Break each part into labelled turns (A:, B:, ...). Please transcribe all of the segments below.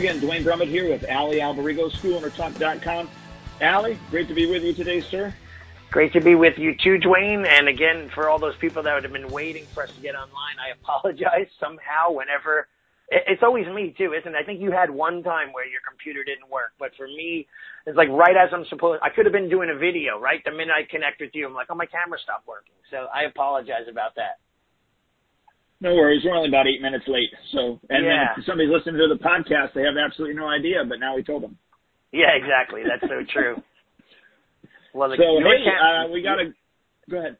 A: Again, Duane Brumitt here with Allie Alberigo. Allie, great to be with you today, sir.
B: Great to be with you too, Duane. And again, for all those people that would have been waiting for us to get online, I apologize somehow whenever. It's always me too, isn't it? I think you had one time where your computer didn't work, but for me, it's like right as I'm supposed, I could have been doing a video, right? The minute I connect with you, I'm like, oh, my camera stopped working. So I apologize about that.
A: No worries. We're only about eight minutes late. So, and
B: Yeah.
A: then if somebody's listening to the podcast, they have absolutely no idea, but now we told them.
B: Yeah, exactly. That's so true. Well, the,
A: So, hey,
B: cam-
A: uh, we got to go ahead.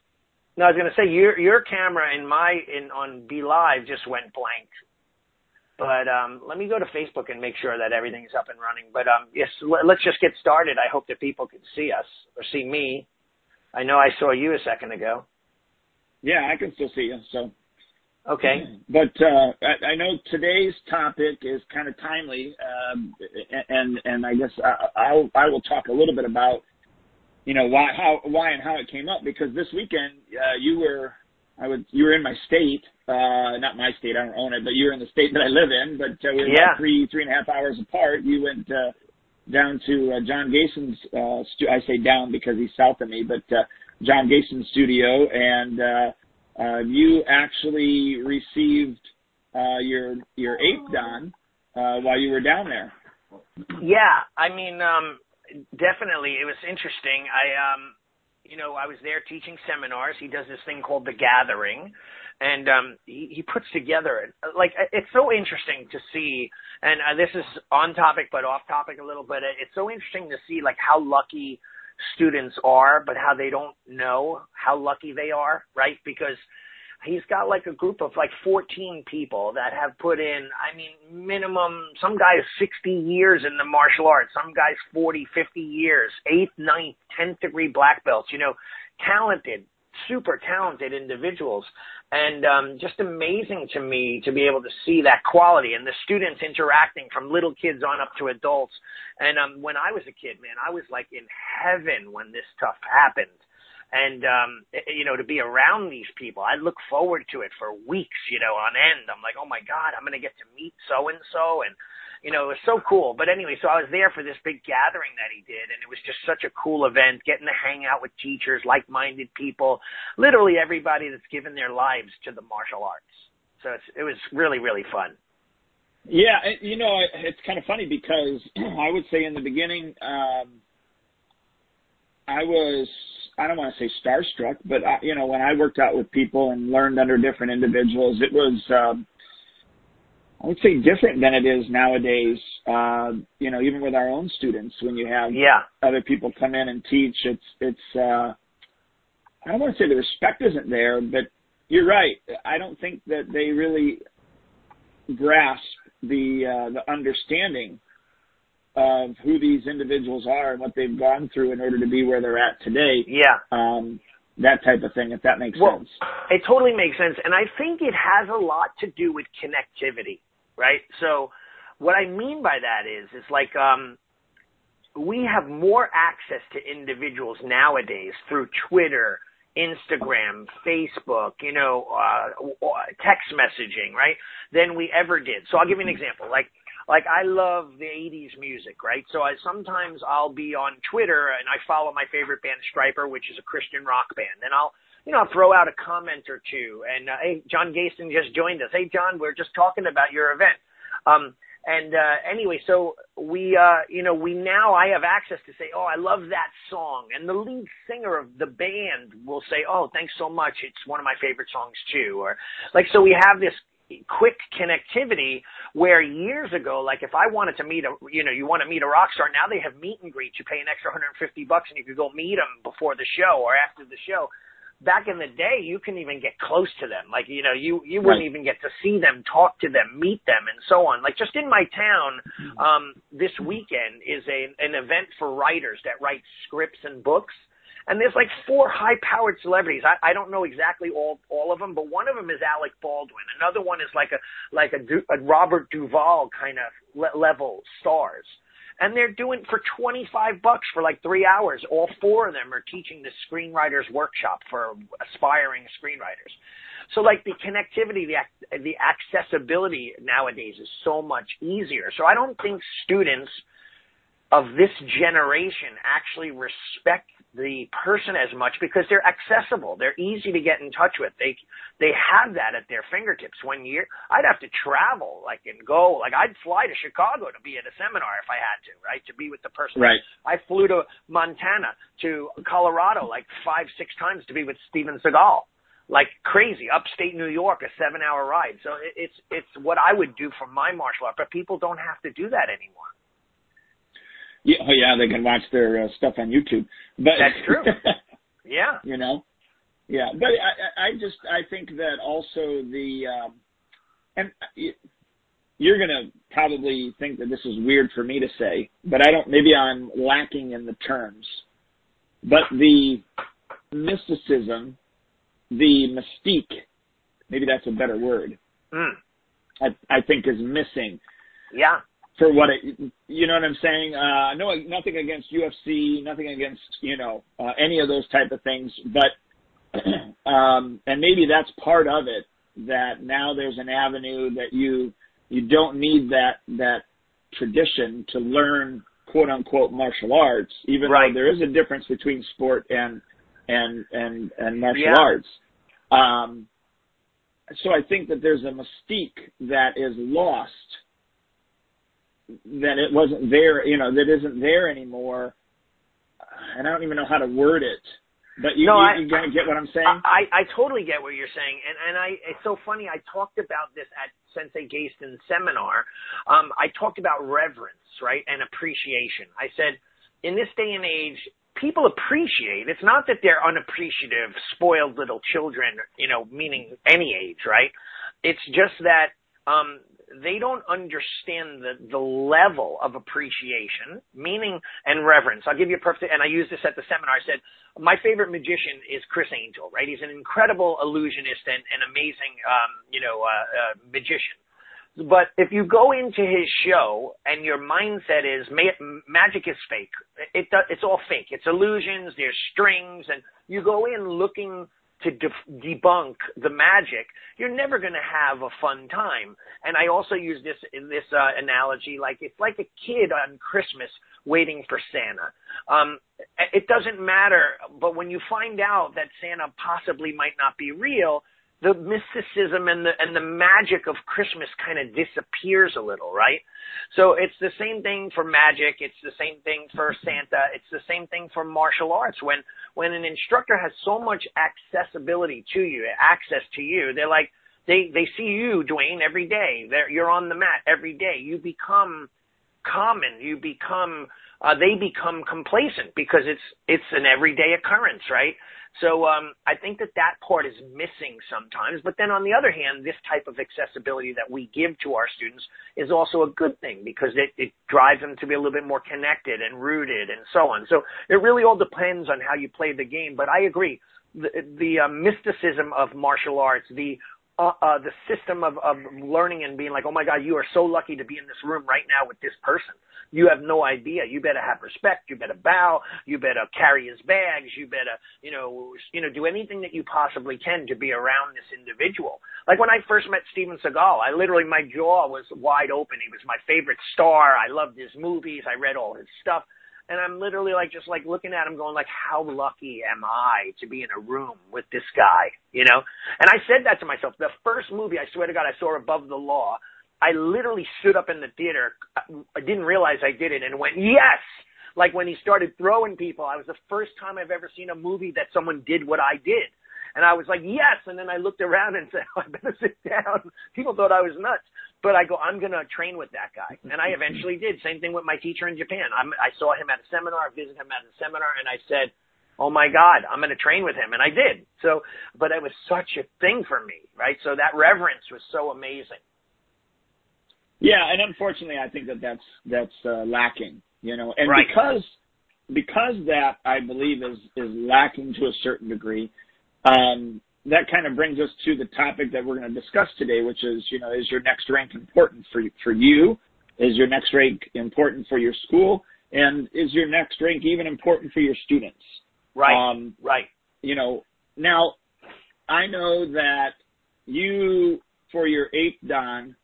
B: No, I was gonna say your your camera in my in on BeLive just went blank. But um, let me go to Facebook and make sure that everything's up and running. But um, yes, let, let's just get started. I hope that people can see us or see me. I know I saw you a second ago.
A: Yeah, I can still see you. So,
B: Okay.
A: but uh, I, I know today's topic is kind of timely, um, and and I guess I, I'll I will talk a little bit about you know why how why and how it came up because this weekend uh, you were I would you were in my state, uh, not my state, I don't own it, but you were in the state that I live in. But uh, we were
B: Yeah.
A: about three three and a half hours apart. You went uh, down to uh, John Gaston's. Uh, stu- I say down because he's south of me, but uh, John Gaston's studio, and uh, uh, you actually received uh, your your eighth dan uh, while you were down there.
B: Yeah, I mean, um, definitely, it was interesting. I, um, you know, I was there teaching seminars. He does this thing called the Gathering, and um, he, he puts together it like it's so interesting to see. And uh, this is on topic but off topic a little bit. It's so interesting to see like how lucky students are, but how they don't know how lucky they are, right? Because he's got like a group of like 14 people that have put in, I mean, minimum, some guys 60 years in the martial arts, some guys 40, 50 years, eighth, ninth, 10th degree black belts, you know, talented, super talented individuals. And um, just amazing to me to be able to see that quality and the students interacting from little kids on up to adults. And um, when I was a kid, man, I was like in heaven when this stuff happened and um you know to be around these people i look forward to it for weeks you know on end i'm like oh my god i'm to get to meet so and so and you know it was so cool. But anyway so i was there for this big gathering that he did and it was just such a cool event getting to hang out with teachers like minded people literally everybody that's given their lives to the martial arts. So it's, it was really really fun.
A: Yeah, you know, it- it's kind of funny because I would say in the beginning, um, I was, I don't want to say starstruck, but I, you know, when I worked out with people and learned under different individuals, it was, um, I would say different than it is nowadays. Uh, you know, even with our own students, when you have
B: yeah
A: other people come in and teach, it's, it's, uh, I don't want to say the respect isn't there, but you're right. I don't think that they really grasp the uh, the understanding of who these individuals are and what they've gone through in order to be where they're at today.
B: yeah
A: Um, that type of thing, if that makes
B: Well,
A: sense.
B: It totally makes sense. And I think it has a lot to do with connectivity, right? So what I mean by that is, is like, um, we have more access to individuals nowadays through Twitter, Instagram, Facebook, you know, uh, text messaging, right? Than we ever did. So I'll give you an example. Like, like I love the 80s music, right? So I sometimes I'll be on Twitter and I follow my favorite band Stryper, which is a Christian rock band. And I'll, you know, throw out a comment or two and uh, hey, John Gaston just joined us. Hey John, we're just talking about your event. Um and uh anyway, so we uh you know, we now I have access to say, "Oh, I love that song." And the lead singer of the band will say, "Oh, thanks so much. It's one of my favorite songs too." Or like so we have this quick connectivity where years ago, like if I wanted to meet a, you know, you want to meet a rock star, now they have meet and greets. You pay an extra 150 bucks and you could go meet them before the show or after the show. Back in the day, you couldn't even get close to them. Like, you know, you, you wouldn't
A: Right.
B: even get to see them, talk to them, meet them and so on. Like just in my town, um, this weekend is a, an event for writers that write scripts and books and there's like four high-powered celebrities. I, I don't know exactly all all of them, but one of them is Alec Baldwin. Another one is like a like a, Du- a Robert Duvall kind of le- level stars, and they're doing for 25 bucks for like three hours. All four of them are teaching the screenwriters workshop for aspiring screenwriters. So like the connectivity, the the accessibility nowadays is so much easier. So I don't think students of this generation actually respect the person as much because they're accessible. They're easy to get in touch with. They they have that at their fingertips. When you I'd have to travel like and go like I'd fly to Chicago to be at a seminar if I had to, right? To be with the person.
A: Right.
B: I flew to Montana to Colorado like five, six times to be with Steven Seagal. Like crazy, upstate New York, a seven-hour ride. So it's it's what I would do for my martial art, but people don't have to do that anymore.
A: Yeah, oh yeah, they can watch their uh, stuff on YouTube. But
B: that's true. yeah.
A: You know. Yeah, but I, I just I think that also the um, and you're gonna probably think that this is weird for me to say, but I don't. Maybe I'm lacking in the terms, but the mysticism, the mystique, maybe that's a better word.
B: Mm.
A: I I think is missing.
B: Yeah
A: for what it, you know what I'm saying. Uh, no, nothing against UFC, nothing against you know uh, any of those type of things, but um, and maybe that's part of it. That now there's an avenue that you you don't need that that tradition to learn quote unquote martial arts, even
B: right.
A: though there is a difference between sport and and and and martial
B: yeah.
A: arts. Um, so I think that there's a mystique that is lost that it wasn't there, you know, that isn't there anymore. And I don't even know how to word it. But you,
B: no,
A: you,
B: I,
A: you gonna get what I'm saying?
B: I, I totally get what you're saying, and and I it's so funny. I talked about this at Sensei Gaston's seminar. Um, I talked about reverence, right, and appreciation. I said, in this day and age, people appreciate. It's not that they're unappreciative, spoiled little children, you know, meaning any age, right? It's just that um, they don't understand the, the level of appreciation, meaning and reverence. I'll give you a perfect, and I used this at the seminar. I said, my favorite magician is Criss Angel, right? He's an incredible illusionist and an amazing, um, you know, uh, uh, magician. But if you go into his show and your mindset is ma- magic is fake, it, it, it's all fake. It's illusions. There's strings, and you go in looking to de- debunk the magic, you're never going to have a fun time. And I also use this in this uh, analogy, like it's like a kid on Christmas waiting for Santa. Um, it doesn't matter, but when you find out that Santa possibly might not be real, the mysticism and the and the magic of Christmas kind of disappears a little, right? So it's the same thing for magic, it's the same thing for Santa, it's the same thing for martial arts. When when an instructor has so much accessibility to you, access to you, they're like they they see you, Duane, every day. They're, you're on the mat every day. You become common. You become uh, they become complacent because it's it's an everyday occurrence, right? So um, I think that that part is missing sometimes. But then on the other hand, this type of accessibility that we give to our students is also a good thing because it, it drives them to be a little bit more connected and rooted and so on. So it really all depends on how you play the game. But I agree. The, the uh, mysticism of martial arts, the uh, uh, the system of, of learning and being like, oh my God, you are so lucky to be in this room right now with this person. You have no idea. You better have respect. You better bow. You better carry his bags. You better, you know, you know, do anything that you possibly can to be around this individual. Like when I first met Steven Seagal, I literally, my jaw was wide open. He was my favorite star. I loved his movies. I read all his stuff and I'm literally like just like looking at him going like how lucky am I to be in a room with this guy, you know? And I said that to myself. The first movie I swear to God I saw Above the Law, I literally stood up in the theater. I didn't realize I did it and went, "Yes!" Like when he started throwing people, I was the first time I've ever seen a movie that someone did what I did. And I was like, yes. And then I looked around and said, oh, I better sit down. People thought I was nuts. But I go, I'm going to train with that guy. And I eventually did. Same thing with my teacher in Japan. I'm, I saw him at a seminar, I visited him at a seminar, and I said, oh my God, I'm going to train with him. And I did. So, but it was such a thing for me, right? So that reverence was so amazing.
A: Yeah. And unfortunately, I think that that's, that's uh, lacking, you know, and
B: right.
A: because, because that I believe is, is lacking to a certain degree, um, that kind of brings us to the topic that we're going to discuss today, which is, you know, is your next rank important for for you? Is your next rank important for your school? And is your next rank even important for your students?
B: Right.
A: Um,
B: right.
A: You know, now I know that you for your eighth dan,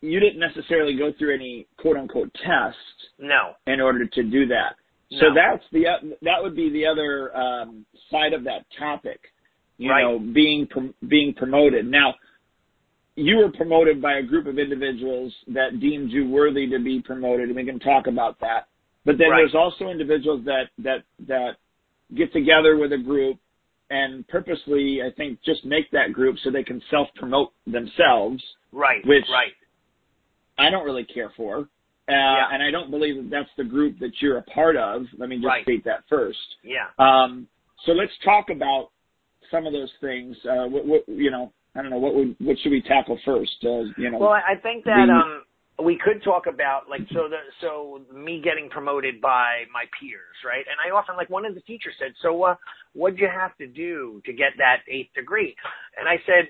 A: you didn't necessarily go through any quote unquote tests.
B: No.
A: In order to do that.
B: No.
A: So that's the that would be the other um, side of that topic. You
B: right.
A: know, being being promoted. Now, you were promoted by a group of individuals that deemed you worthy to be promoted, and we can talk about that. But then
B: right.
A: there's also individuals that that that get together with a group and purposely, I think, just make that group so they can self promote themselves.
B: Right.
A: Which
B: right.
A: I don't really care for. Uh,
B: yeah.
A: And I don't believe that that's the group that you're a part of. Let me just
B: right.
A: state that first.
B: Yeah.
A: Um, so let's talk about some of those things. Uh, what, what, you know, I don't know what would what should we tackle first? Uh, you know.
B: Well, I think that the, um, we could talk about like so the so me getting promoted by my peers, right? And I often like one of the teachers said, "So uh, what'd you have to do to get that eighth degree?" And I said,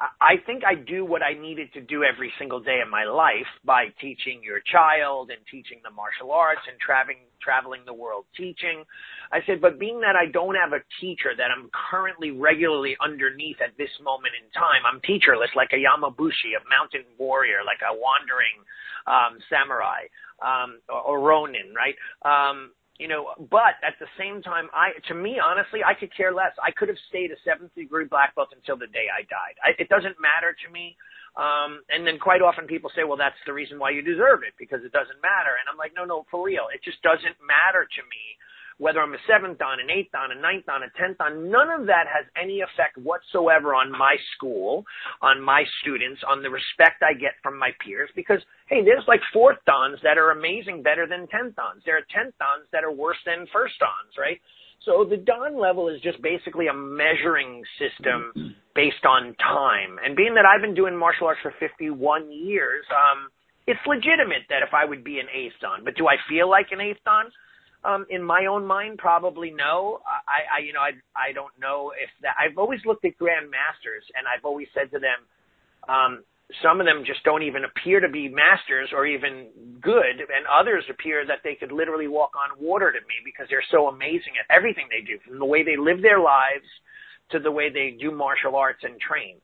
B: I think I do what I needed to do every single day of my life by teaching your child and teaching the martial arts and traveling traveling the world teaching. I said, but being that I don't have a teacher that I'm currently regularly underneath at this moment in time, I'm teacherless like a Yamabushi, a mountain warrior, like a wandering um, samurai um, or, or Ronin, right? Um, you know, but at the same time, I, to me, honestly, I could care less. I could have stayed a seventh degree black belt until the day I died. I, it doesn't matter to me. Um, and then quite often people say, well, that's the reason why you deserve it because it doesn't matter. And I'm like, no, no, for real. It just doesn't matter to me whether I'm a seventh on, an eighth on, a ninth on, a tenth on, none of that has any effect whatsoever on my school, on my students, on the respect I get from my peers. Because hey, there's like fourth dans that are amazing, better than tenth dans. There are tenth dans that are worse than first dans, right? So the dan level is just basically a measuring system based on time. And being that I've been doing martial arts for 51 years, um, it's legitimate that if I would be an eighth dan. But do I feel like an eighth dan? Um, in my own mind, probably no. I, I, you know, I, I don't know if that. I've always looked at grandmasters, and I've always said to them, um, some of them just don't even appear to be masters or even good, and others appear that they could literally walk on water to me because they're so amazing at everything they do, from the way they live their lives to the way they do martial arts and train.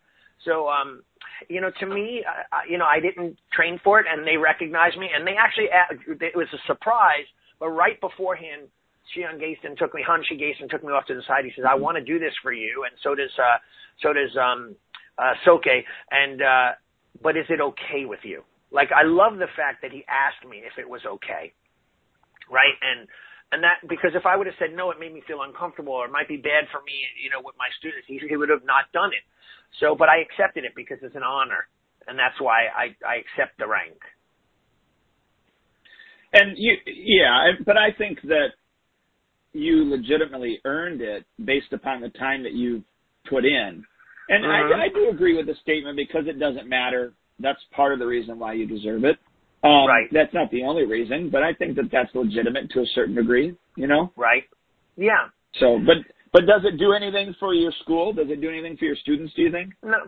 B: So, um, you know, to me, uh, you know, I didn't train for it, and they recognized me, and they actually, it was a surprise but right beforehand, Shihan Gaston took me, Hanshi Gaston took me off to the side. He says, I want to do this for you. And so does, uh, so does, um, uh, Soke. And, uh, but is it okay with you? Like, I love the fact that he asked me if it was okay. Right. And, and that, because if I would have said no, it made me feel uncomfortable or it might be bad for me, you know, with my students, he, he would have not done it. So, but I accepted it because it's an honor. And that's why I, I accept the rank.
A: And you, yeah, but I think that you legitimately earned it based upon the time that you've put in. And
B: uh-huh.
A: I, I do agree with the statement because it doesn't matter. That's part of the reason why you deserve it. Um,
B: right.
A: That's not the only reason, but I think that that's legitimate to a certain degree. You know.
B: Right. Yeah.
A: So, but but does it do anything for your school? Does it do anything for your students? Do you think?
B: No.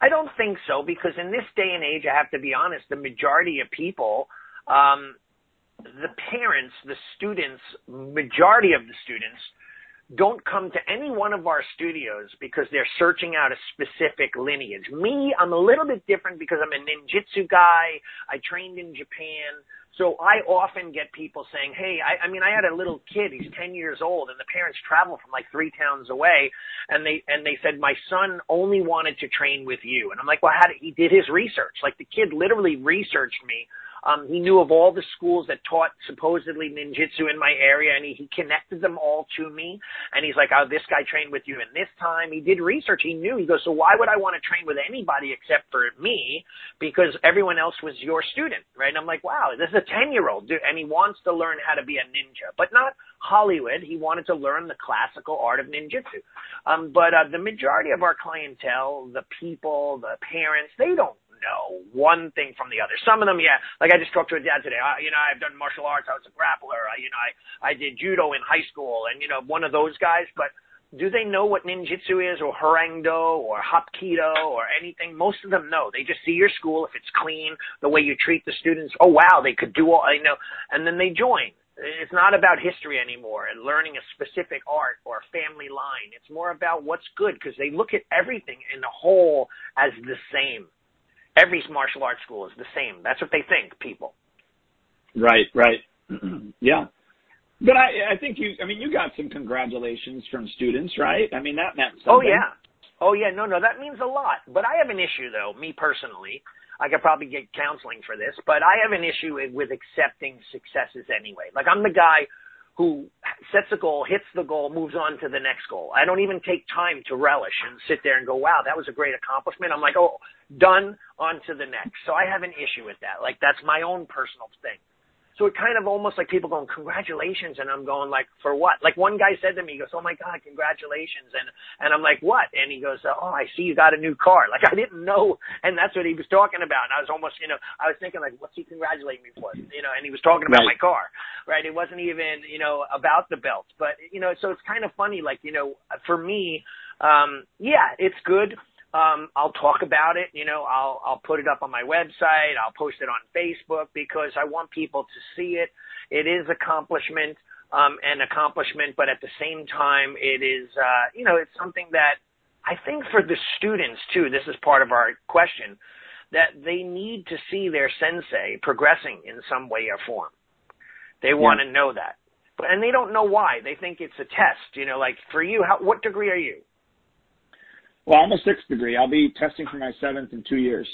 B: I don't think so because in this day and age, I have to be honest, the majority of people um, the parents, the students, majority of the students don't come to any one of our studios because they're searching out a specific lineage. Me, I'm a little bit different because I'm a ninjutsu guy. I trained in Japan. So I often get people saying, Hey, I, I mean, I had a little kid, he's 10 years old and the parents travel from like three towns away. And they, and they said, my son only wanted to train with you. And I'm like, well, how did he did his research? Like the kid literally researched me um, he knew of all the schools that taught supposedly ninjutsu in my area, and he, he connected them all to me. And he's like, "Oh, this guy trained with you in this time." He did research. He knew. He goes, "So why would I want to train with anybody except for me? Because everyone else was your student, right?" And I'm like, "Wow, this is a ten year old, dude and he wants to learn how to be a ninja, but not Hollywood. He wanted to learn the classical art of ninjutsu. Um, but uh, the majority of our clientele, the people, the parents, they don't know one thing from the other. Some of them, yeah, like I just talked to a dad today. I, you know, I've done martial arts. I was a grappler. I, you know, I I did judo in high school, and you know, one of those guys. But do they know what ninjutsu is, or hwarangdo, or hapkido, or anything? Most of them know. They just see your school if it's clean, the way you treat the students. Oh wow, they could do all. I know, and then they join. It's not about history anymore and learning a specific art or family line. It's more about what's good because they look at everything in the whole as the same. Every martial arts school is the same. That's what they think, people.
A: Right, right. yeah. But I, I think you, I mean, you got some congratulations from students, right? I mean, that meant
B: oh,
A: something.
B: Oh yeah. Oh yeah. No, no, that means a lot. But I have an issue though, me personally. I could probably get counseling for this, but I have an issue with accepting successes anyway. Like I'm the guy who sets a goal, hits the goal, moves on to the next goal. I don't even take time to relish and sit there and go, wow, that was a great accomplishment. I'm like, oh, done, on to the next. So I have an issue with that. Like that's my own personal thing. So it kind of almost like people going, congratulations. And I'm going like, for what? Like one guy said to me, he goes, oh my God, congratulations. And, and I'm like, what? And he goes, oh, I see you got a new car. Like I didn't know. And that's what he was talking about. And I was almost, you know, I was thinking like, what's he congratulating me for? You know, and he was talking about
A: Right.
B: my car, right? It wasn't even, you know, about the belt, but you know, so it's kind of funny. Like, you know, for me, um, yeah, it's good um, I'll talk about it. You know, I'll I'll put it up on my website. I'll post it on Facebook because I want people to see it. It is accomplishment, um, an accomplishment, but at the same time, it is uh, you know, it's something that I think for the students too. This is part of our question that they need to see their sensei progressing in some way or form. They want to know that, but and they don't know why. They think it's a test. You know, like for you, how, what degree are you?
A: Well, I'm a sixth degree. I'll be testing for my seventh in two years.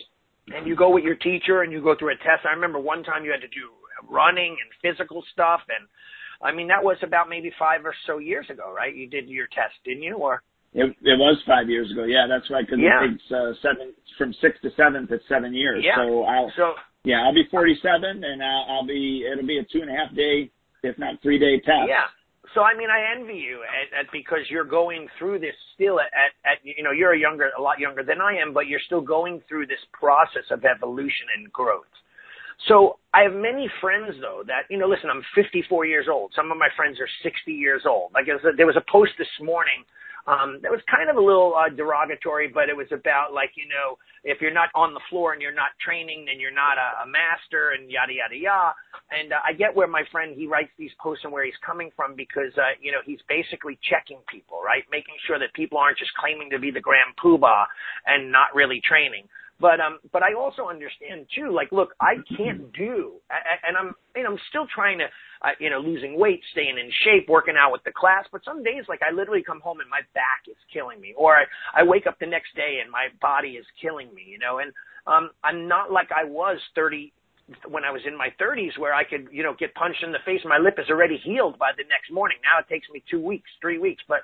B: and you go with your teacher and you go through a test. I remember one time you had to do running and physical stuff and I mean that was about maybe 5 or so years ago, right? You did your test, didn't you? Or
A: It, it was five years ago. Yeah, that's right. Because
B: Yeah.
A: it takes uh, seven from sixth to seventh. It's seven years.
B: Yeah.
A: So I'll
B: so
A: yeah I'll be 47, and I'll, I'll be it'll be a two and a half day, if not three day test.
B: yeah. So I mean I envy you at, at because you're going through this still at, at you know you're a younger a lot younger than I am, but you're still going through this process of evolution and growth. So I have many friends though that you know listen I'm 54 years old. Some of my friends are 60 years old. Like was a, there was a post this morning um, that was kind of a little uh, derogatory, but it was about like you know if you're not on the floor and you're not training, then you're not a, a master and yada yada yada. And uh, I get where my friend he writes these posts and where he's coming from because uh, you know he's basically checking people, right, making sure that people aren't just claiming to be the grand poobah and not really training. But um, but I also understand too. Like, look, I can't do, and I'm, you know, I'm still trying to, uh, you know, losing weight, staying in shape, working out with the class. But some days, like, I literally come home and my back is killing me, or I, I wake up the next day and my body is killing me, you know. And um, I'm not like I was 30 when I was in my 30s, where I could, you know, get punched in the face. My lip is already healed by the next morning. Now it takes me two weeks, three weeks, but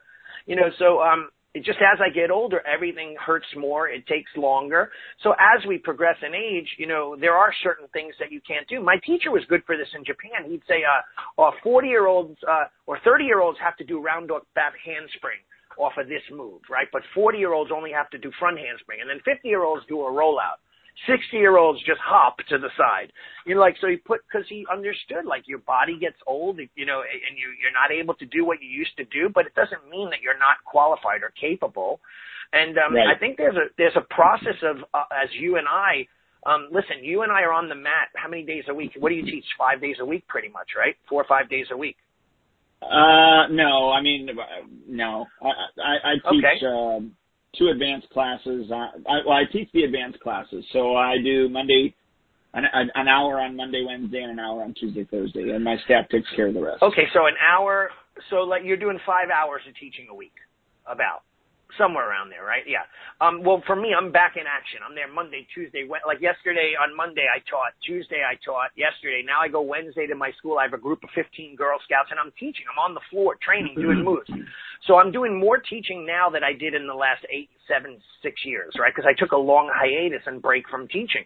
B: you know, so um, it just as I get older, everything hurts more. It takes longer. So as we progress in age, you know, there are certain things that you can't do. My teacher was good for this in Japan. He'd say, uh, uh 40 year olds, uh, or 30 year olds have to do round dog back handspring off of this move, right? But 40 year olds only have to do front handspring. And then 50 year olds do a rollout. 60 year olds just hop to the side. You know, like, so he put, cause he understood, like, your body gets old, you know, and you, you're not able to do what you used to do, but it doesn't mean that you're not qualified or capable. And, um,
A: Right.
B: I think there's a, there's a process of, uh, as you and I, um, listen, you and I are on the mat how many days a week? What do you teach? Five days a week, pretty much, right? Four or five days a week.
A: Uh, no, I mean, uh, no. I I, I teach
B: Okay.
A: um, two advanced classes. Uh, I, well, I teach the advanced classes, so I do Monday, an an hour on Monday, Wednesday, and an hour on Tuesday, Thursday, and my staff takes care of the rest.
B: Okay, so an hour. So like you're doing five hours of teaching a week, about somewhere around there, right? Yeah. Um, well, for me, I'm back in action. I'm there Monday, Tuesday, like yesterday on Monday I taught, Tuesday I taught, yesterday. Now I go Wednesday to my school. I have a group of 15 Girl Scouts, and I'm teaching. I'm on the floor training, doing moves. So I'm doing more teaching now than I did in the last eight, seven, six years, right? Because I took a long hiatus and break from teaching.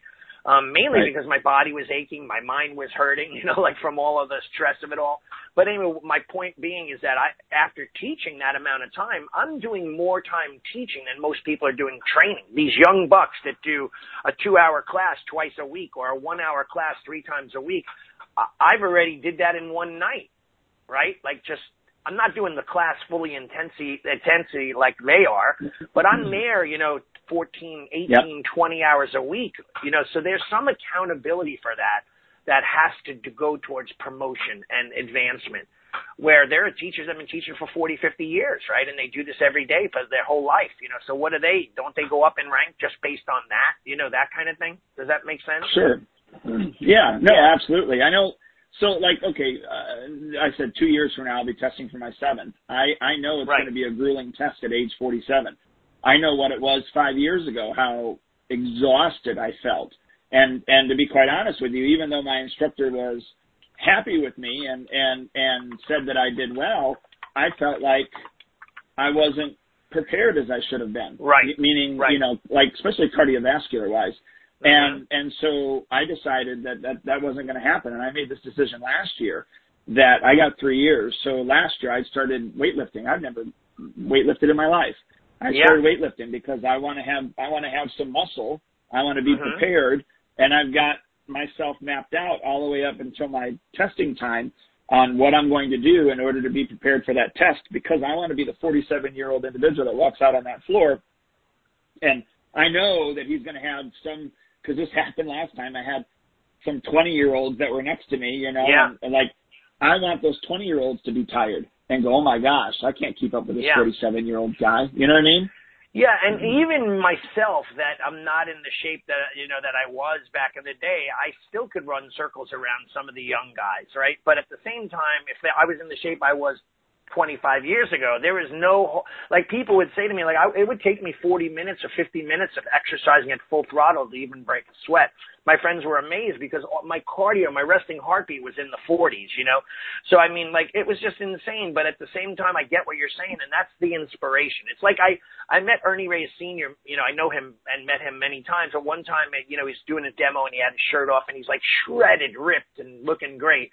B: Um, mainly
A: Right.
B: because my body was aching, my mind was hurting, you know, like from all of the stress of it all. But anyway, my point being is that I, after teaching that amount of time, I'm doing more time teaching than most people are doing training. These young bucks that do a two hour class twice a week or a one hour class three times a week, I- I've already did that in one night, right? Like just, I'm not doing the class fully intensity, intensity like they are, but I'm there, you know, 14, 18, 20 hours a week, you know, so there's some accountability for that that has to, to go towards promotion and advancement. Where there are teachers that have been teaching for 40, 50 years, right? And they do this every day for their whole life, you know. So what do they, don't they go up in rank just based on that? You know, that kind of thing? Does that make sense?
A: Sure. Yeah, no, yeah. absolutely. I know so like, okay, uh, I said two years from now I'll be testing for my seventh. I, I know it's
B: right.
A: going to be a grueling test at age 47. I know what it was five years ago, how exhausted I felt. And, and to be quite honest with you, even though my instructor was happy with me and, and, and said that I did well, I felt like I wasn't prepared as I should have been.
B: Right.
A: Meaning,
B: right.
A: you know, like especially cardiovascular wise. And and so I decided that that, that wasn't going to happen, and I made this decision last year that I got three years. So last year I started weightlifting. I've never weightlifted in my life. I
B: yeah.
A: started weightlifting because I want to have I want to have some muscle. I want to be
B: Mhm.
A: prepared, and I've got myself mapped out all the way up until my testing time on what I'm going to do in order to be prepared for that test because I want to be the 47 year old individual that walks out on that floor and I know that he's going to have some because this happened last time. I had some 20 year olds that were next to me, you know,
B: Yeah.
A: and, and like I want those 20 year olds to be tired and go, oh my gosh, I can't keep up with this
B: Yeah.
A: 47 year old guy. You know what I mean?
B: Yeah, and even myself, that I'm not in the shape that you know that I was back in the day, I still could run circles around some of the young guys, right? But at the same time, if I was in the shape I was 25 years ago, there is no like people would say to me like I, it would take me 40 minutes or 50 minutes of exercising at full throttle to even break a sweat. My friends were amazed because my cardio, my resting heartbeat was in the 40s, you know. So I mean, like it was just insane. But at the same time, I get what you're saying, and that's the inspiration. It's like I I met Ernie Reyes Sr. You know, I know him and met him many times. But one time, you know, he's doing a demo and he had his shirt off and he's like shredded, ripped, and looking great.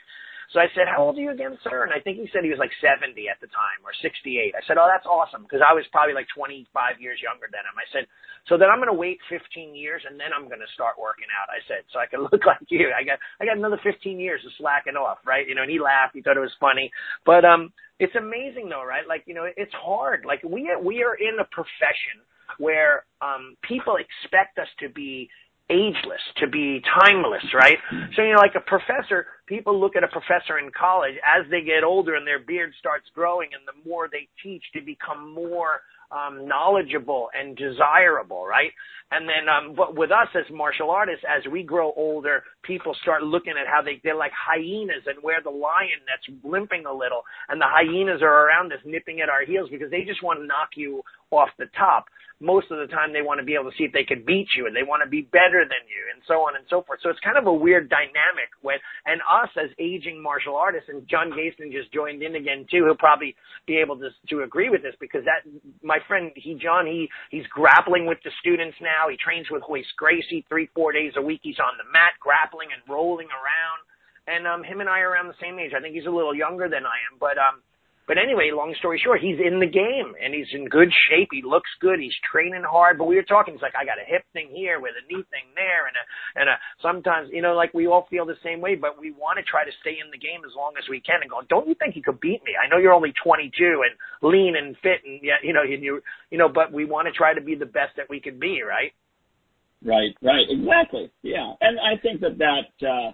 B: So I said, how old are you again, sir? And I think he said he was like 70 at the time or 68. I said, oh, that's awesome because I was probably like 25 years younger than him. I said, so then I'm going to wait 15 years and then I'm going to start working out. I said, so I can look like you. I got, I got another 15 years of slacking off, right? You know, and he laughed. He thought it was funny, but, um, it's amazing though, right? Like, you know, it's hard. Like we, we are in a profession where, um, people expect us to be ageless, to be timeless, right? So, you know, like a professor, people look at a professor in college as they get older and their beard starts growing and the more they teach to become more um, knowledgeable and desirable, right? And then, um, but with us as martial artists, as we grow older, people start looking at how they, they're like hyenas and we're the lion that's limping a little and the hyenas are around us nipping at our heels because they just want to knock you off the top most of the time they want to be able to see if they can beat you and they want to be better than you and so on and so forth. So it's kind of a weird dynamic when, and us as aging martial artists and John Gaston just joined in again too, he'll probably be able to, to agree with this because that, my friend, he, John, he, he's grappling with the students now. He trains with Royce Gracie three, four days a week. He's on the mat grappling and rolling around. And, um, him and I are around the same age. I think he's a little younger than I am, but, um, but anyway, long story short, he's in the game and he's in good shape. He looks good. He's training hard. But we were talking. He's like, I got a hip thing here with a knee thing there, and a and a. Sometimes, you know, like we all feel the same way, but we want to try to stay in the game as long as we can. And go, don't you think you could beat me? I know you're only 22 and lean and fit, and yet, you know, you, you know, but we want to try to be the best that we can be, right?
A: Right, right, exactly. Yeah, and I think that that. uh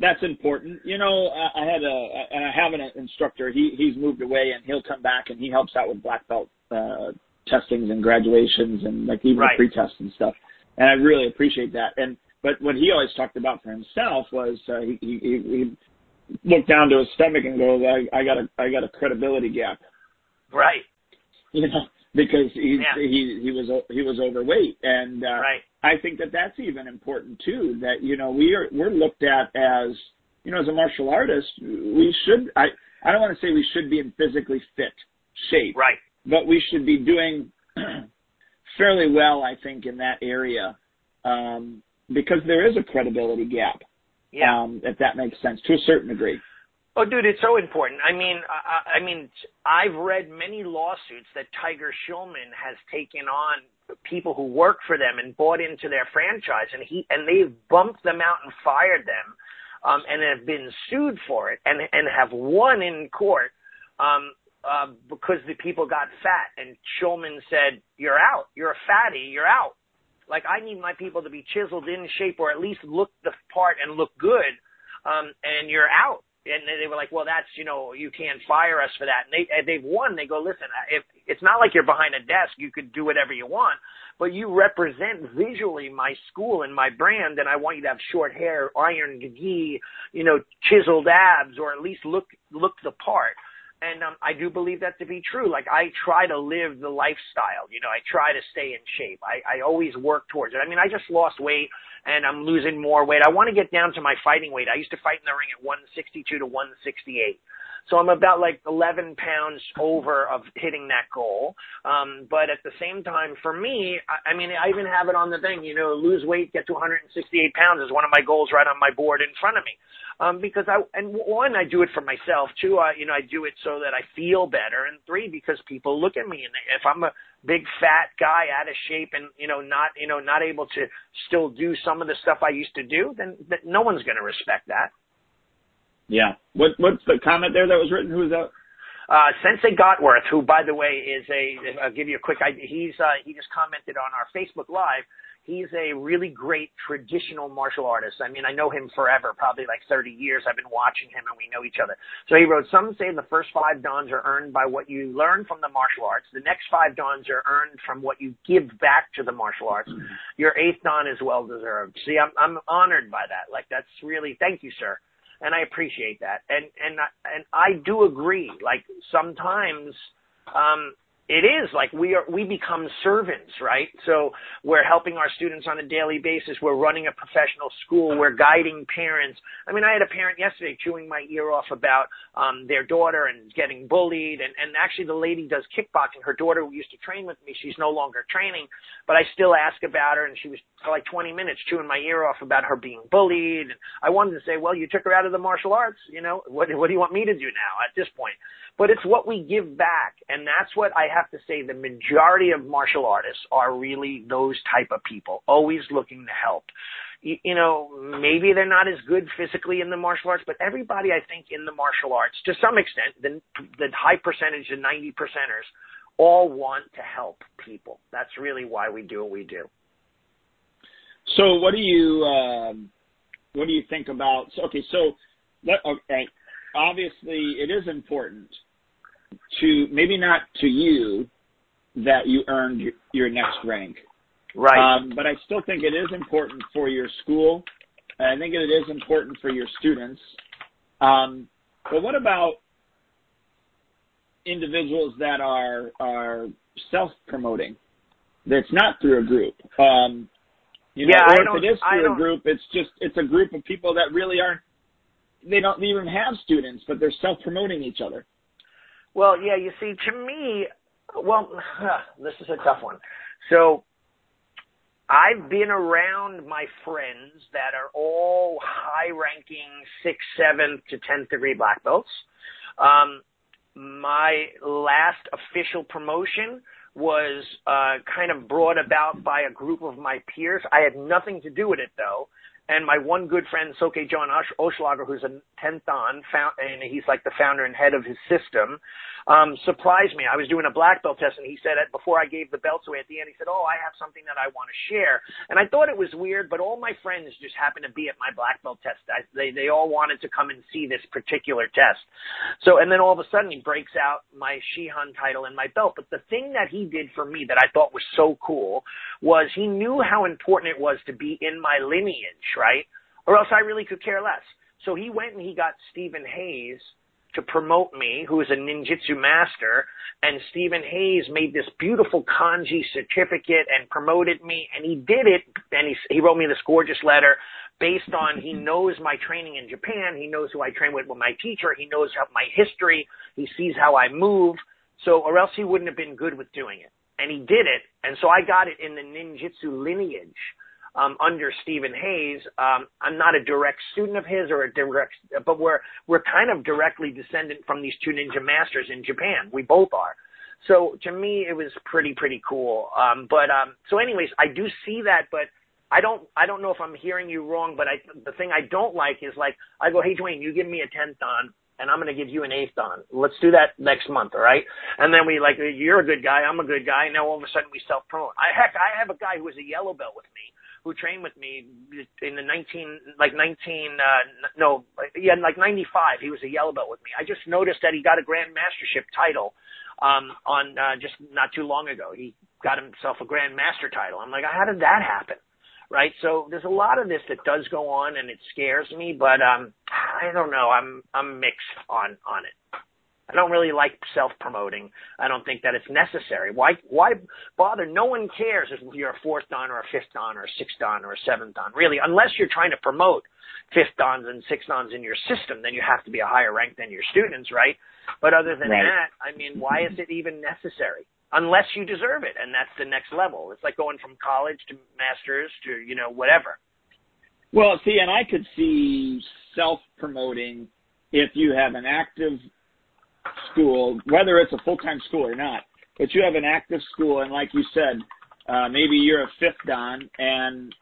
A: that's important. You know, I, I had a, and I have an instructor. He he's moved away, and he'll come back and he helps out with black belt uh, testings and graduations, and like even
B: Right.
A: pre-test and stuff. And I really appreciate that. And but what he always talked about for himself was uh, he, he he looked down to his stomach and goes, I, I got a I got a credibility gap,
B: Right,
A: you know, because he
B: Yeah.
A: he he was he was overweight, and uh,
B: right,
A: I think that that's even important too. That you know we are we're looked at as you know as a martial artist, we should I I don't want to say we should be in physically fit shape,
B: right.
A: but we should be doing fairly well, I think, in that area um, because there is a credibility gap.
B: Yeah.
A: Um, if that makes sense to a certain degree.
B: Oh, dude, it's so important. I mean, I, I mean, I've read many lawsuits that Tiger Schulmann has taken on people who work for them and bought into their franchise, and he and they've bumped them out and fired them, um, and have been sued for it, and and have won in court, um, uh, because the people got fat, and Schulmann said, "You're out. You're a fatty. You're out." Like I need my people to be chiseled in shape or at least look the part and look good. Um, and you're out. And they were like, well, that's, you know, you can't fire us for that. And they, they've won. They go, listen, if it's not like you're behind a desk, you could do whatever you want, but you represent visually my school and my brand. And I want you to have short hair, iron gi, you know, chiseled abs, or at least look, look the part. And um, I do believe that to be true. Like I try to live the lifestyle. You know, I try to stay in shape. I, I always work towards it. I mean, I just lost weight and I'm losing more weight. I want to get down to my fighting weight. I used to fight in the ring at 162 to 168. So I'm about like 11 pounds over of hitting that goal. Um, but at the same time, for me, I, I mean, I even have it on the thing, you know, lose weight, get to 168 pounds is one of my goals right on my board in front of me. Um, because I, and one, I do it for myself. Two, I, you know, I do it so that I feel better. And three, because people look at me and if I'm a big fat guy out of shape and, you know, not, you know, not able to still do some of the stuff I used to do, then, then no one's going to respect that.
A: Yeah. What what's the comment there that was written? Who is that?
B: Uh, Sensei Gotworth, who by the way is a, I'll give you a quick idea. He's, uh, he just commented on our Facebook Live. He's a really great traditional martial artist. I mean, I know him forever, probably like 30 years. I've been watching him and we know each other. So he wrote, some say the first five dans are earned by what you learn from the martial arts. The next five dans are earned from what you give back to the martial arts. Your eighth dan is well deserved. See, I'm, I'm honored by that. Like that's really, thank you, sir and I appreciate that. And and and I do agree. Like sometimes um it is like we are we become servants right? So we're helping our students on a daily basis. We're running a professional school. We're guiding parents. I mean i had a parent yesterday chewing my ear off about um their daughter and getting bullied. And and actually the lady does kickboxing. Her daughter who used to train with me she's no longer training but i still ask about her. And she was for like 20 minutes chewing my ear off about her being bullied. And i wanted to say well you took her out of the martial arts you know. What what do you want me to do now at this point but it's what we give back. And that's what I have to say. The majority of martial artists are really those type of people, always looking to help. You, you know, maybe they're not as good physically in the martial arts, but everybody I think in the martial arts, to some extent, the, the high percentage, the 90 percenters, all want to help people. That's really why we do what we do.
A: So what do you, um, what do you think about, okay, so, let, okay, obviously it is important to maybe not to you that you earned your, next rank.
B: Right.
A: Um, but I still think it is important for your school. I think it is important for your students. Um, but what about individuals that are are self promoting? That's not through a group. Um, you know,
B: yeah,
A: or if it is through a group, it's just it's a group of people that really aren't they don't even have students, but they're self promoting each other.
B: Well, yeah, you see, to me, well, this is a tough one. So I've been around my friends that are all high ranking sixth, seventh to tenth degree black belts. Um, my last official promotion was uh, kind of brought about by a group of my peers. I had nothing to do with it though. And my one good friend, Soke John Oschlager, who's a 10th on, found, and he's like the founder and head of his system, um, surprised me. I was doing a black belt test and he said it before I gave the belts away at the end, he said, Oh, I have something that I want to share. And I thought it was weird, but all my friends just happened to be at my black belt test. I, they, they all wanted to come and see this particular test. So, and then all of a sudden he breaks out my Shihan title and my belt. But the thing that he did for me that I thought was so cool was he knew how important it was to be in my lineage, right? Or else I really could care less. So he went and he got Stephen Hayes to promote me, who is a ninjutsu master, and Stephen Hayes made this beautiful kanji certificate and promoted me, and he did it, and he, he wrote me this gorgeous letter based on he knows my training in Japan, he knows who I train with with my teacher, he knows how, my history, he sees how I move, so, or else he wouldn't have been good with doing it. And he did it, and so I got it in the ninjutsu lineage um, under Stephen Hayes. Um, I'm not a direct student of his or a direct, but we're we're kind of directly descendant from these two ninja masters in Japan. We both are. So to me, it was pretty pretty cool. Um, but um, so, anyways, I do see that, but. I don't I don't know if I'm hearing you wrong, but I the thing I don't like is like I go, hey Duane, you give me a tenth on, and I'm going to give you an eighth dan. Let's do that next month, all right? And then we like, you're a good guy, I'm a good guy. Now all of a sudden we self promote. I heck, I have a guy who was a yellow belt with me who trained with me in the 19, like 19, uh, no, yeah, like 95. He was a yellow belt with me. I just noticed that he got a Grand Mastership title, um, on, uh, just not too long ago. He got himself a Grand Master title. I'm like, how did that happen? Right. So there's a lot of this that does go on and it scares me, but, um, I don't know. I'm, I'm mixed on, on it. I don't really like self-promoting. I don't think that it's necessary. Why, why bother? No one cares if you're a fourth dan or a fifth dan or a sixth dan or a seventh dan, really, unless you're trying to promote fifth dans and sixth dans in your system, then you have to be a higher rank than your students, right? But other than right. that, I mean, why is it even necessary? Unless you deserve it, and that's the next level. It's like going from college to masters to, you know, whatever.
A: Well, see, and I could see self-promoting if you have an active school, whether it's a full-time school or not, but you have an active school and like you said, uh, maybe you're a fifth dan, and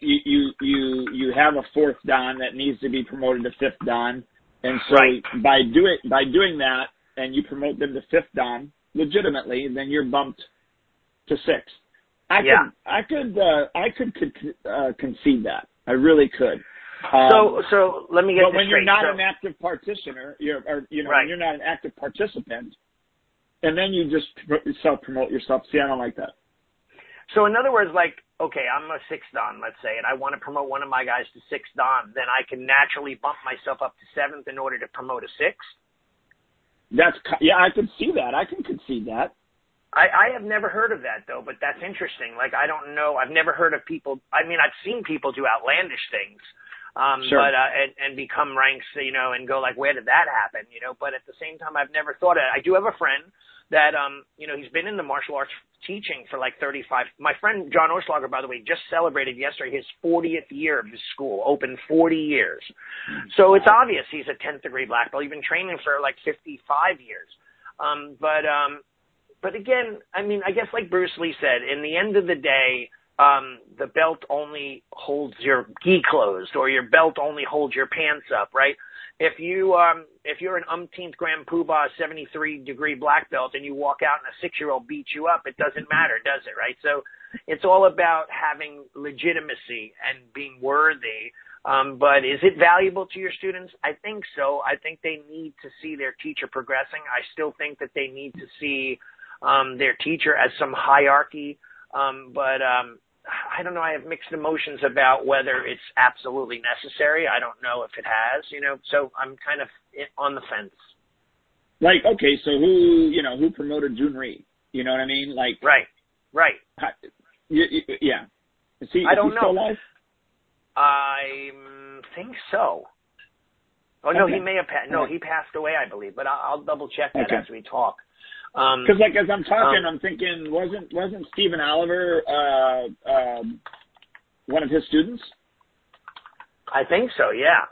A: you, you, you, you have a fourth dan that needs to be promoted to fifth dan, And so
B: right.
A: by doing, by doing that and you promote them to fifth dan legitimately, then you're bumped to sixth. I
B: yeah.
A: could, I could, uh, I could, could uh, concede that. I really could.
B: Um, so, so let me get.
A: But when
B: straight.
A: you're not
B: so,
A: an active practitioner, you're, or, you know,
B: right.
A: you're not an active participant, and then you just self promote yourself. See, I don't like that.
B: So, in other words, like, okay, I'm a six dan, let's say, and I want to promote one of my guys to six dan, then I can naturally bump myself up to seventh in order to promote a six.
A: That's yeah, I can see that. I can concede that.
B: I, I have never heard of that though, but that's interesting. Like I don't know, I've never heard of people. I mean, I've seen people do outlandish things, um,
A: sure.
B: but uh, and, and become ranks, you know, and go like, where did that happen, you know? But at the same time, I've never thought of it. I do have a friend that, um, you know, he's been in the martial arts teaching for like 35. My friend John Oschlager, by the way, just celebrated yesterday his 40th year of his school, open 40 years. So it's obvious he's a 10th degree black belt. He's been training for like 55 years. Um, but, um, but again, I mean, I guess like Bruce Lee said, in the end of the day, um, the belt only holds your gi closed or your belt only holds your pants up, right? If you, um, if you're an umpteenth grand poobah 73 degree black belt and you walk out and a six year old beats you up, it doesn't matter, does it, right? So it's all about having legitimacy and being worthy. Um, but is it valuable to your students? I think so. I think they need to see their teacher progressing. I still think that they need to see, um, their teacher as some hierarchy. Um, but, um, I don't know. I have mixed emotions about whether it's absolutely necessary. I don't know if it has, you know. So I'm kind of on the fence.
A: Like, okay, so who, you know, who promoted Jhoon Rhee? You know what I mean? Like,
B: right, right.
A: You, you, yeah. Is he,
B: I don't
A: he
B: know.
A: Alive?
B: I think so. Oh no, he may have passed. No, he passed away, I believe. But I'll, I'll double check that
A: Okay.
B: as we talk. Um,
A: Because like as I'm talking,
B: Um,
A: I'm thinking, wasn't wasn't Stephen Oliver uh, um, one of his students?
B: I think so. Yeah.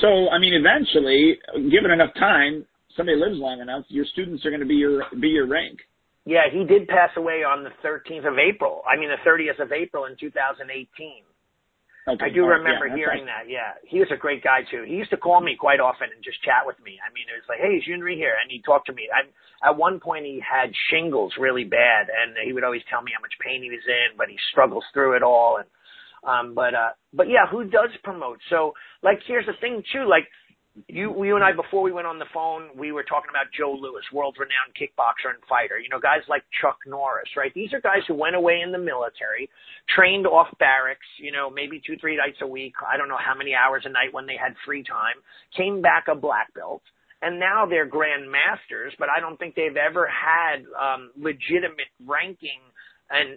A: So I mean, eventually, given enough time, somebody lives long enough, your students are going to be your be your rank.
B: Yeah, he did pass away on the 13th of April. I mean, the 30th of April in 2018.
A: Okay.
B: I do
A: right,
B: remember
A: yeah,
B: hearing
A: right.
B: that. Yeah, he was a great guy too. He used to call me quite often and just chat with me. I mean, it was like, "Hey, is Jhoon Rhee here?" And he'd talk to me. I, at one point, he had shingles really bad, and he would always tell me how much pain he was in, but he struggles through it all. And um, but uh, but yeah, who does promote? So like, here's the thing too. Like, you, you and I, before we went on the phone, we were talking about Joe Lewis, world-renowned kickboxer and fighter. You know, guys like Chuck Norris, right? These are guys who went away in the military, trained off barracks, you know, maybe two, three nights a week. I don't know how many hours a night when they had free time, came back a black belt. And now they're grand masters, but I don't think they've ever had um, legitimate ranking and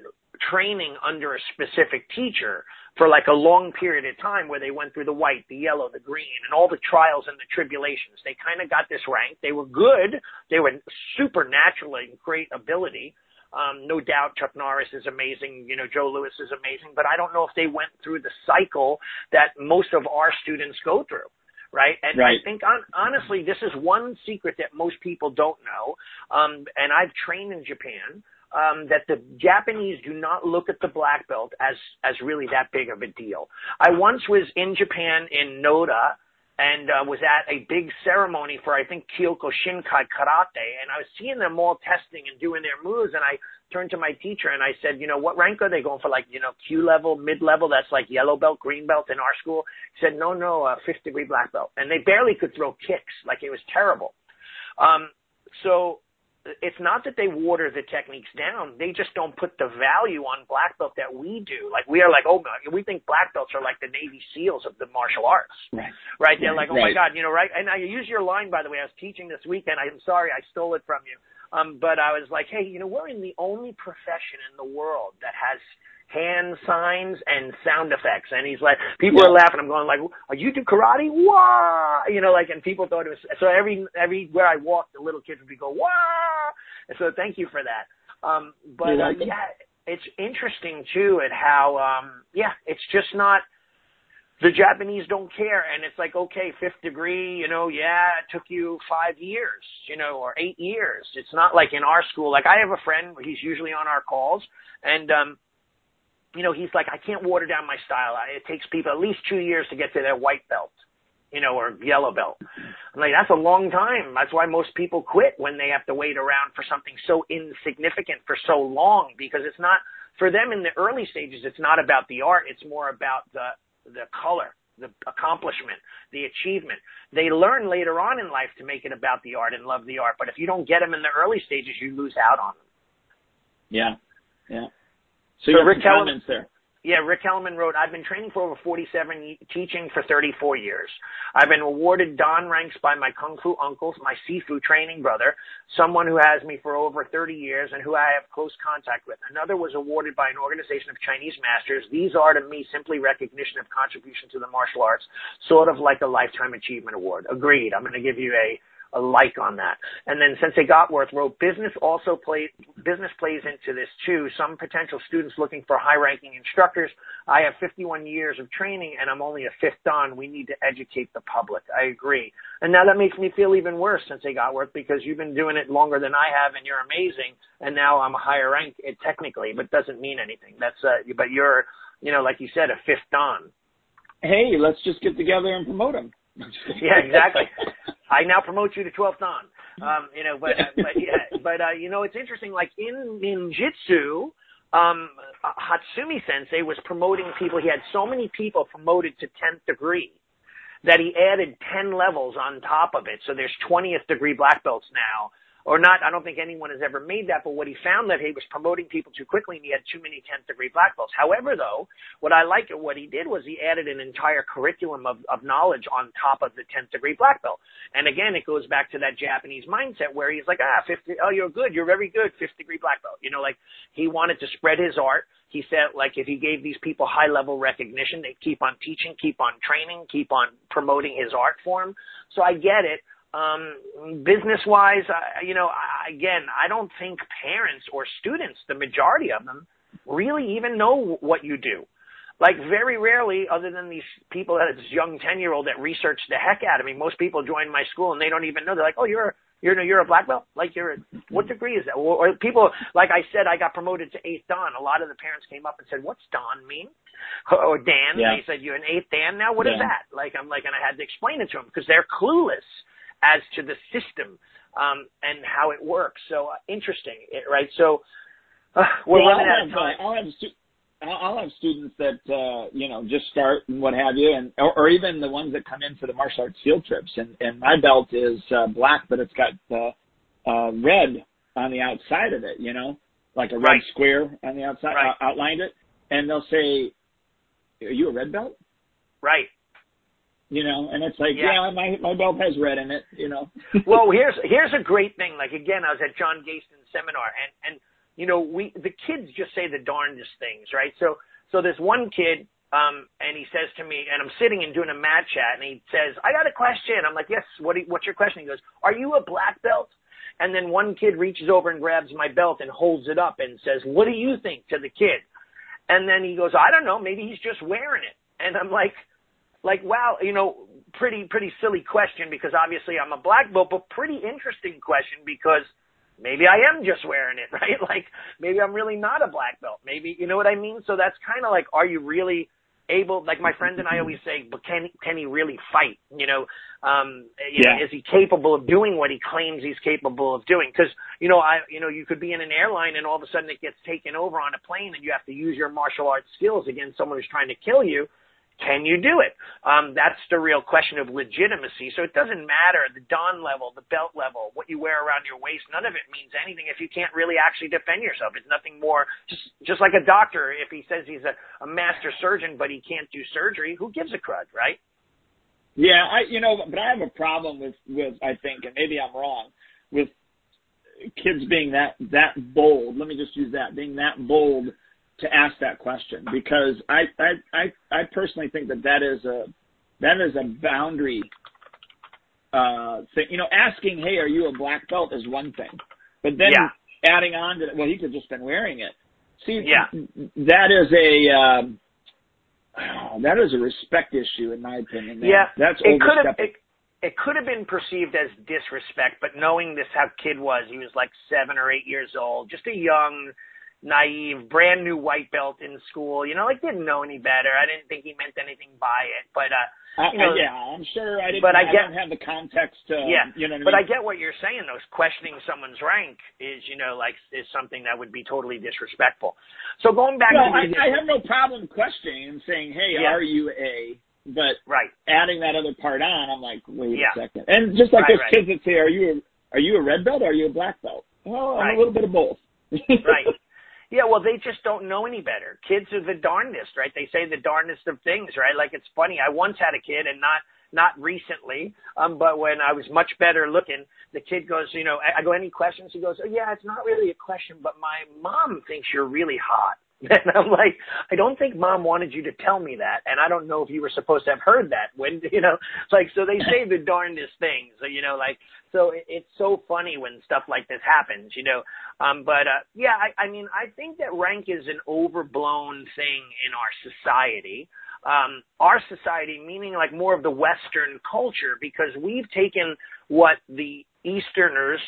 B: training under a specific teacher for like a long period of time where they went through the white, the yellow, the green, and all the trials and the tribulations. They kind of got this rank. They were good. They were supernatural supernaturally great ability. Um, no doubt Chuck Norris is amazing. You know, Joe Lewis is amazing, but I don't know if they went through the cycle that most of our students go through. Right. And
A: Right.
B: I think on, honestly, this is one secret that most people don't know. Um, and I've trained in Japan um, that the Japanese do not look at the black belt as as really that big of a deal. I once was in Japan in Noda, and uh, was at a big ceremony for I think Kyokushinkai Karate, and I was seeing them all testing and doing their moves, and I turned to my teacher and I said, you know, what rank are they going for? Like, you know, kyu level, mid level, that's like yellow belt, green belt in our school. He said, no, no, uh, fifth degree black belt, and they barely could throw kicks, like it was terrible. Um, so it's not that they water the techniques down. They just don't put the value on black belt that we do. Like we are like, oh, we think black belts are like the Navy SEALs of the martial arts.
A: Right.
B: Right. They're like, oh
A: right.
B: my God, you know, right. And I use your line, by the way, I was teaching this weekend. I'm sorry I stole it from you. Um, but I was like, hey, you know, we're in the only profession in the world that has hand signs and sound effects. And he's like, people yeah. are laughing. I'm going like, are you do karate? Wah! You know, like, and people thought it was, so every, everywhere I walked, the little kids would be go, wah! And so thank you for that. Um, but, uh, yeah, it's interesting too at how, um, yeah, it's just not, the Japanese don't care. And it's like, okay, fifth degree, you know, yeah, it took you five years, you know, or eight years. It's not like in our school. Like I have a friend, he's usually on our calls and, um, you know, he's like, I can't water down my style. It takes people at least two years to get to their white belt, you know, or yellow belt. I'm like, that's a long time. That's why most people quit when they have to wait around for something so insignificant for so long because it's not, for them in the early stages, it's not about the art. It's more about the, the color, the accomplishment, the achievement. They learn later on in life to make it about the art and love the art. But if you don't get them in the early stages, you lose out on them.
A: Yeah. Yeah.
B: So, so Rick Kellerman, there. Yeah, Rick Kellerman wrote, I've been training for over 47, teaching for 34 years. I've been awarded Dan ranks by my Kung Fu uncles, my Sifu training brother, someone who has me for over 30 years and who I have close contact with. Another was awarded by an organization of Chinese masters. These are to me simply recognition of contribution to the martial arts, sort of like a lifetime achievement award. Agreed. I'm going to give you a a like on that. And then Sensei Gotworth wrote, business also plays, business plays into this too. Some potential students looking for high ranking instructors. I have 51 years of training and I'm only a fifth dan. We need to educate the public. I agree. And now that makes me feel even worse, Sensei Gotworth, because you've been doing it longer than I have and you're amazing. And now I'm a higher rank eh, technically, but doesn't mean anything. That's, uh, but you're, you know, like you said, a fifth dan.
A: Hey, let's just get together and promote them.
B: yeah, exactly. I now promote you to 12th Dan. Um, you know, but, uh, but yeah, but, uh, you know, it's interesting, like in ninjutsu, um, Hatsumi sensei was promoting people. He had so many people promoted to 10th degree that he added 10 levels on top of it. So there's 20th degree black belts now or not. I don't think anyone has ever made that, but what he found that he was promoting people too quickly and he had too many 10th degree black belts. However, though, what I like what he did was he added an entire curriculum of, of knowledge on top of the 10th degree black belt. And again, it goes back to that Japanese mindset where he's like, ah, 50, oh, you're good. You're very good. 5th degree black belt. You know, like he wanted to spread his art. He said, like, if he gave these people high level recognition, they'd keep on teaching, keep on training, keep on promoting his art form. So I get it. Um, business wise, uh, you know, again, I don't think parents or students, the majority of them, really even know what you do. Like very rarely, other than these people that this young ten year old that research the heck out of me, most people join my school and they don't even know. They're like, oh, you're a, you're a, you're a black belt. Like you're a, what degree is that? Or, or people, like I said, I got promoted to eighth dan. A lot of the parents came up and said, what's dan mean? Or Dan, yeah. they said, you're an eighth dan now. What yeah. is that? Like I'm like, and I had to explain it to them because they're clueless as to the system um, and how it works. So uh, interesting, right? So uh, we're
A: well,
B: running out of time.
A: I'll have, stu- I'll have students that uh, you know just start and what have you, and or, or even the ones that come in for the martial arts field trips. And and my belt is uh, black, but it's got uh, uh, red on the outside of it. You know, like a red
B: right.
A: square on the outside
B: right.
A: uh, outlined it. And they'll say, "Are you a red belt?"
B: Right
A: you know, and it's like, yeah, yeah my my belt has red in it, you know.
B: well, here's here's a great thing. Like again, I was at John Gaston's seminar, and and you know, we the kids just say the darndest things, right? So so there's one kid, um, and he says to me, and I'm sitting and doing a mat chat, and he says, I got a question. I'm like, yes, what you, what's your question? He goes, Are you a black belt? And then one kid reaches over and grabs my belt and holds it up and says, What do you think to the kid? And then he goes, I don't know, maybe he's just wearing it. And I'm like, like, wow, you know, pretty, pretty silly question because obviously I'm a black belt, but pretty interesting question because maybe I am just wearing it, right? Like maybe I'm really not a black belt. Maybe, you know what I mean? So that's kind of like, are you really able like my friends and I always say, but can can he really fight? You know, um, you
A: Yeah.
B: know, is he capable of doing what he claims he's capable of doing? Because you know, I you know, you could be in an airline and all of a sudden it gets taken over on a plane and you have to use your martial arts skills against someone who's trying to kill you. Can you do it? Um, that's the real question of legitimacy. So it doesn't matter the dan level, the belt level, what you wear around your waist. None of it means anything if you can't really actually defend yourself. It's nothing more. Just just like a doctor, if he says he's a, a master surgeon but he can't do surgery, who gives a crud, right?
A: Yeah, I you know, but I have a problem with with I think, and maybe I'm wrong, with kids being that that bold. Let me just use that being that bold to ask that question because I I I, I personally think that that is a that is a boundary uh thing. You know, asking, "Hey, are you a black belt?" is one thing, but then
B: Yeah.
A: adding on to that, well, he could just been wearing it. See,
B: Yeah.
A: that is a um, that is a respect issue in my opinion. man.
B: Yeah,
A: that's
B: it could have it, it could have been perceived as disrespect, but knowing this how kid was, he was like seven or eight years old, just a young, naive, brand new white belt in school. You know, like didn't know any better. I didn't think he meant anything by it, but uh, you know,
A: I, yeah, I'm sure I didn't.
B: but I
A: I don't have the context to.
B: yeah,
A: you know. What
B: but
A: I
B: I get what you're saying. though. questioning someone's rank is, you know, like is something that would be totally disrespectful. So going back
A: Well,
B: to
A: I,
B: the,
A: I have no problem questioning and saying, "Hey,
B: Yeah.
A: are you a?" But
B: right,
A: adding that other part on, I'm like, wait
B: Yeah.
A: a second. And just like
B: Right,
A: those
B: right.
A: kids that say, "Are you a, are you a red belt or are you a black belt?" Well, I'm
B: Right.
A: a little bit of both.
B: right. Yeah, well, they just don't know any better. Kids are the darndest, right? They say the darndest of things, right? Like it's funny. I once had a kid, and not not recently, um, but when I was much better looking, the kid goes, you know, I, I go, any questions? He goes, oh yeah, it's not really a question, but my mom thinks you're really hot. And I'm like, I don't think mom wanted you to tell me that, and I don't know if you were supposed to have heard that. When you know, it's like so they say the darndest things, so, you know, like so it, it's so funny when stuff like this happens, you know. Um, but uh, yeah, I, I mean, I think that rank is an overblown thing in our society. Um, our society, meaning like more of the Western culture, because we've taken what the Easterners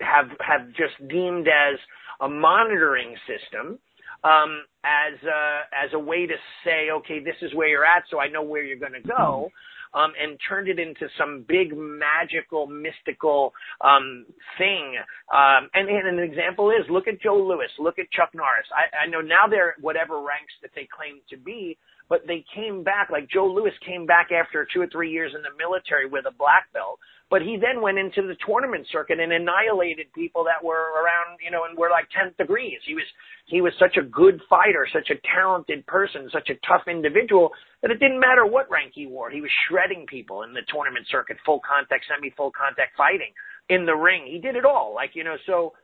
B: have have just deemed as a monitoring system um, as a, as a way to say, okay, this is where you're at, so I know where you're going to go, um, and turned it into some big magical, mystical um, thing. Um, and, and an example is look at Joe Lewis, look at Chuck Norris. I, I know now they're whatever ranks that they claim to be, but they came back like Joe Lewis came back after two or three years in the military with a black belt. But he then went into the tournament circuit and annihilated people that were around, you know, and were like 10th degrees. He was, he was such a good fighter, such a talented person, such a tough individual that it didn't matter what rank he wore. He was shredding people in the tournament circuit, full contact, semi full contact fighting in the ring. He did it all. Like, you know, so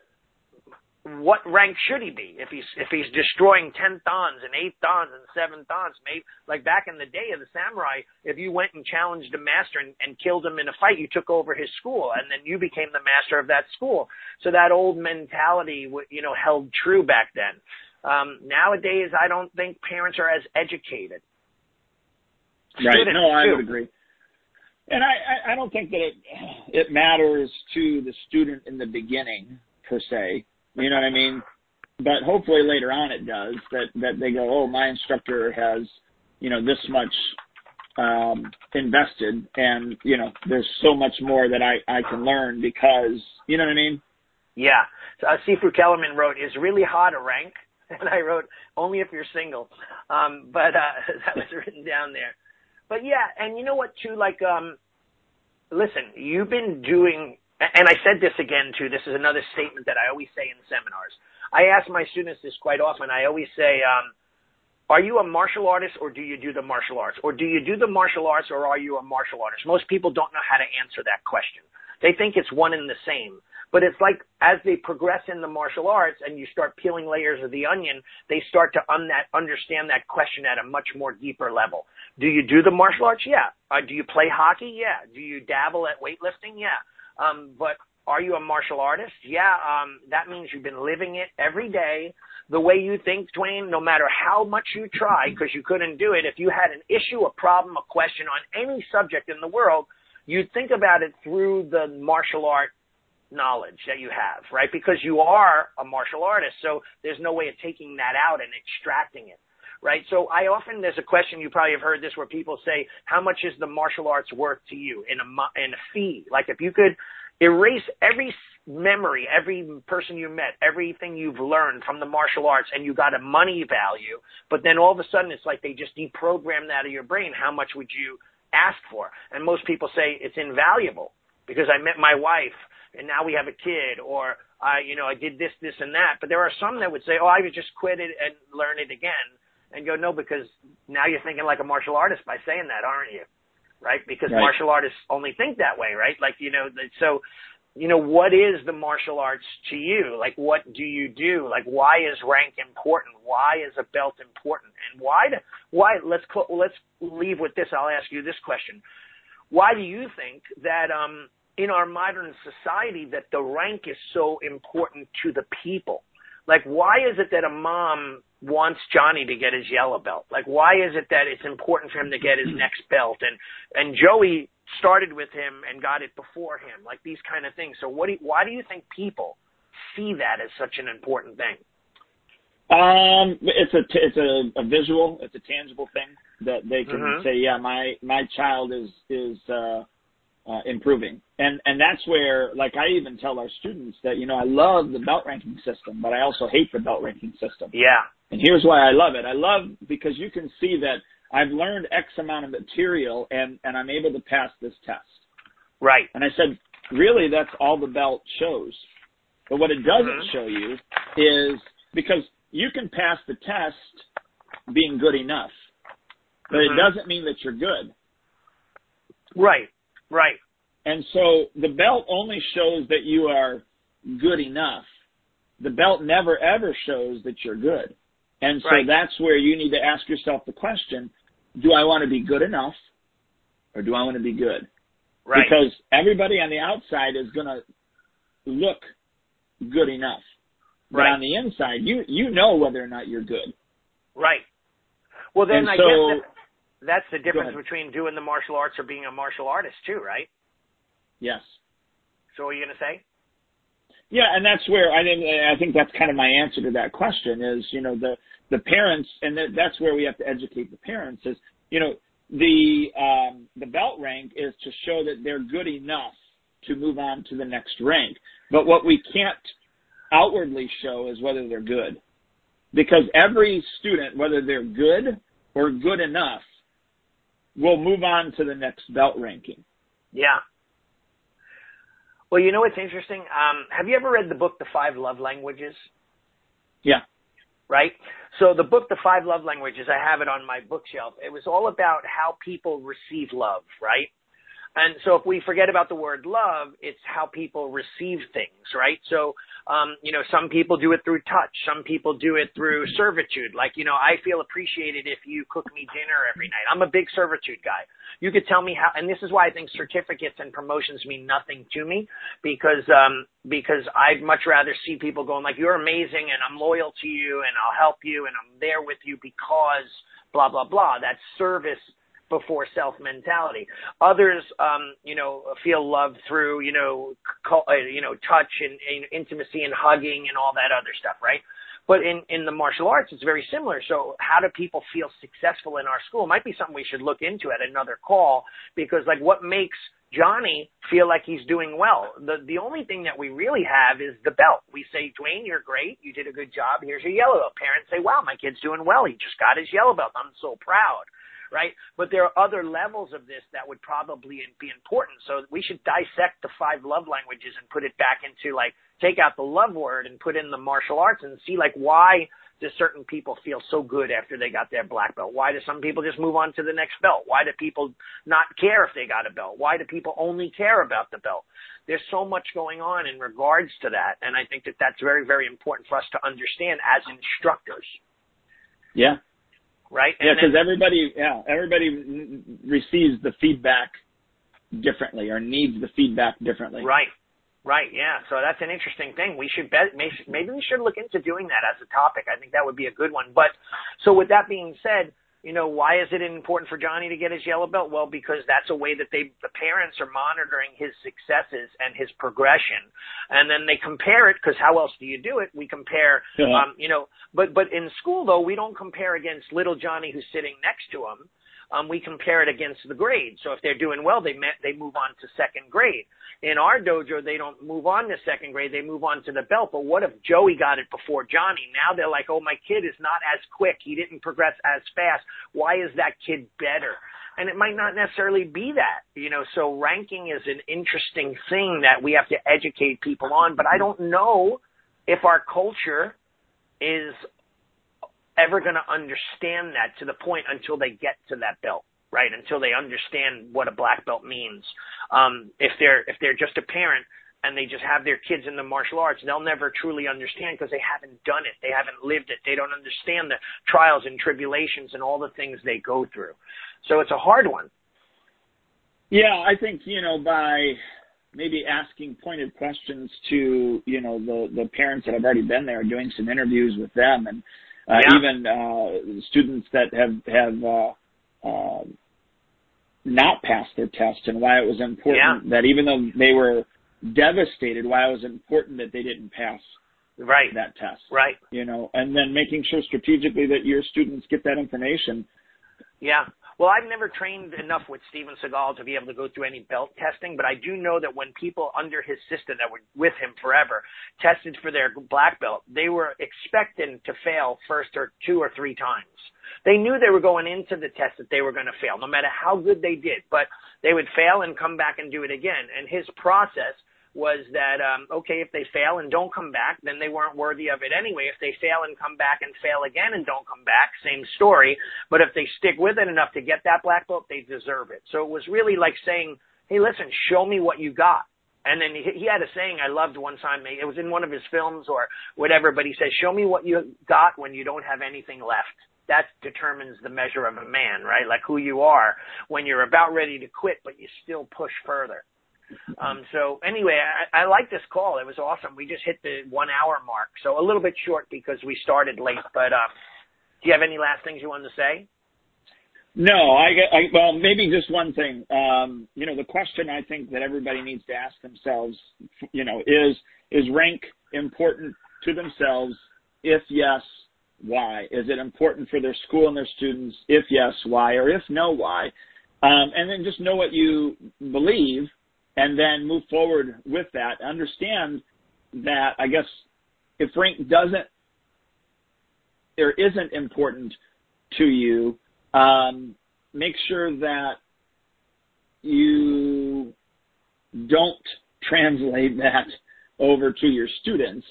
B: what rank should he be if he's if he's destroying ten dans and eight dans and seven dans? Maybe like back in the day of the samurai, if you went and challenged a master and, and killed him in a fight, you took over his school, and then you became the master of that school. So that old mentality, you know, held true back then. Um, nowadays, I don't think parents are as educated.
A: Right.
B: Students,
A: No, I
B: too.
A: would agree. And I, I, I don't think that it it matters to the student in the beginning per se. You know what I mean? But hopefully later on it does that that they go, oh, my instructor has you know this much um, invested, and you know there's so much more that I I can learn because you know what I mean.
B: Yeah. So, uh, Sifu Kellerman wrote, is really hard to rank. And I wrote, only if you're single. Um, but, uh, that was written down there. But yeah, and you know what too, like, um, listen, you've been doing, and I said this again too, this is another statement that I always say in seminars. I ask my students this quite often. I always say, um, are you a martial artist or do you do the martial arts? Or do you do the martial arts or are you a martial artist? Most people don't know how to answer that question. They think it's one and the same. But it's like as they progress in the martial arts and you start peeling layers of the onion, they start to un- that, understand that question at a much more deeper level. Do you do the martial arts? Yeah. Uh, do you play hockey? Yeah. Do you dabble at weightlifting? Yeah. Um, but are you a martial artist? Yeah. Um, that means you've been living it every day the way you think, Duane, no matter how much you try, because you couldn't do it, if you had an issue, a problem, a question on any subject in the world, you'd think about it through the martial art knowledge that you have, right? Because you are a martial artist, so there's no way of taking that out and extracting it, right? So I often there's a question you probably have heard this where people say, "How much is the martial arts worth to you in a in a fee?" Like if you could erase every memory, every person you met, everything you've learned from the martial arts, and you got a money value, but then all of a sudden it's like they just deprogram that of your brain. How much would you ask for? And most people say it's invaluable because I met my wife and now we have a kid, or I, you know, I did this, this, and that. But there are some that would say, "Oh, I would just quit it and learn it again," and go, "No," because now you're thinking like a martial artist by saying that, aren't you? Right? Because
A: right.
B: martial artists only think that way, right? Like you know, so you know, what is the martial arts to you? Like, what do you do? Like, why is rank important? Why is a belt important? And why? Do, why? Let's let's leave with this. I'll ask you this question: Why do you think that um, in our modern society that the rank is so important to the people? Like, why is it that a mom wants Johnny to get his yellow belt? Like, why is it that it's important for him to get his next belt? And and Joey started with him and got it before him, like these kind of things. So, what do you, why do you think people see that as such an important thing?
A: Um, it's a it's a, a visual, it's a tangible thing that they can mm-hmm. say, yeah, my my child is is uh, uh, improving. And and that's where, like, I even tell our students that you know I love the belt ranking system, but I also hate the belt ranking system.
B: Yeah.
A: And here's why I love it. I love because you can see that I've learned X amount of material and and I'm able to pass this test.
B: Right.
A: And I said, really, that's all the belt shows. But what it doesn't mm-hmm. show you is because you can pass the test being good enough, but mm-hmm. it doesn't mean that you're good.
B: Right. Right.
A: And so the belt only shows that you are good enough. The belt never ever shows that you're good. And so
B: right.
A: that's where you need to ask yourself the question, do I want to be good enough or do I want to be good?
B: Right.
A: Because everybody on the outside is going to look good enough. But
B: right.
A: on the inside, you you know whether or not you're good.
B: Right. Well, then
A: and
B: I
A: so,
B: guess that, that's the difference between doing the martial arts or being a martial artist too, right?
A: Yes.
B: So what are you going to say?
A: Yeah, and that's where I think I think that's kind of my answer to that question is you know the the parents and that's where we have to educate the parents is you know the um, the belt rank is to show that they're good enough to move on to the next rank, but what we can't outwardly show is whether they're good, because every student whether they're good or good enough will move on to the next belt ranking.
B: Yeah. Well, you know what's interesting? Um, have you ever read the book The Five Love Languages?
A: Yeah.
B: Right? So the book The Five Love Languages, I have it on my bookshelf. It was all about how people receive love, right? And so if we forget about the word love, it's how people receive things, right? So, um, you know, some people do it through touch. Some people do it through servitude. Like, you know, I feel appreciated if you cook me dinner every night. I'm a big servitude guy. You could tell me how, and this is why I think certificates and promotions mean nothing to me because, um, because I'd much rather see people going like, you're amazing and I'm loyal to you and I'll help you and I'm there with you because blah, blah, blah. That service before self mentality. Others, um, you know, feel love through, you know, call, uh, you know, touch and, and intimacy and hugging and all that other stuff, right? But in, in the martial arts, it's very similar. So how do people feel successful in our school? It might be something we should look into at another call because like what makes Johnny feel like he's doing well. The the only thing that we really have is the belt. We say, Duane, you're great. You did a good job. Here's your yellow belt. Parents say, Wow, my kid's doing well. He just got his yellow belt. I'm so proud right? But there are other levels of this that would probably be important. So we should dissect the five love languages and put it back into like take out the love word and put in the martial arts and see like why do certain people feel so good after they got their black belt? Why do some people just move on to the next belt? Why do people not care if they got a belt? Why do people only care about the belt? There's so much going on in regards to that, and I think that that's very, very important for us to understand as instructors.
A: Yeah,
B: right?
A: And yeah, because everybody, yeah, everybody receives the feedback differently or needs the feedback differently.
B: Right. Right. Yeah. So that's an interesting thing. We should bet, maybe we should look into doing that as a topic. I think that would be a good one. But so with that being said, you know, why is it important for Johnny to get his yellow belt? Well, because that's a way that they, the parents are monitoring his successes and his progression. And then they compare it, because how else do you do it? We compare, yeah. um, you know, but, but in school though, we don't compare against little Johnny who's sitting next to him um, we compare it against the grade. So if they're doing well, they met, they move on to second grade. In our dojo, they don't move on to second grade; they move on to the belt. But what if Joey got it before Johnny? Now they're like, "Oh, my kid is not as quick. He didn't progress as fast. Why is that kid better?" and it might not necessarily be that, you know, so ranking is an interesting thing that we have to educate people on, but I don't know if our culture is ever going to understand that to the point until they get to that belt, right? Until they understand what a black belt means. Um, if they're if they're just a parent and they just have their kids in the martial arts, they'll never truly understand because they haven't done it, they haven't lived it, they don't understand the trials and tribulations and all the things they go through. So it's a hard one.
A: Yeah, I think you know by maybe asking pointed questions to you know the the parents that have already been there, doing some interviews with them, and yeah. even uh, students that have have uh, uh, not passed their test, and why it was important yeah. that even though they were devastated, why it was important that they didn't pass
B: right
A: that test.
B: Right.
A: You know, and then making sure strategically that your students get that information.
B: Yeah. Well, I've never trained enough with Steven Seagal to be able to go through any belt testing, but I do know that when people under his system that were with him forever tested for their black belt, they were expecting to fail first or two or three times. They knew they were going into the test that they were going to fail, no matter how good they did, but they would fail and come back and do it again. And his process was that um, okay if they fail and don't come back then they weren't worthy of it anyway. If they fail and come back and fail again and don't come back same story. But if they stick with it enough to get that black belt they deserve it. So it was really like saying hey listen show me what you got. And then he, he had a saying I loved one time. It was in one of his films or whatever but he says show me what you got when you don't have anything left. That determines the measure of a man, right? Like who you are when you're about ready to quit, but you still push further. Um, so anyway, I, I like this call. It was awesome. We just hit the one hour mark, so a little bit short because we started late. But um, do you have any last things you wanted to say?
A: No, I, I well maybe just one thing. Um, you know, the question I think that everybody needs to ask themselves, you know, is is rank important to themselves? If yes, why? Is it important for their school and their students? If yes, why? Or if no, why? Um, and then just know what you believe and then move forward with that. Understand that I guess if rank doesn't or isn't important to you, um, make sure that you don't translate that over to your students,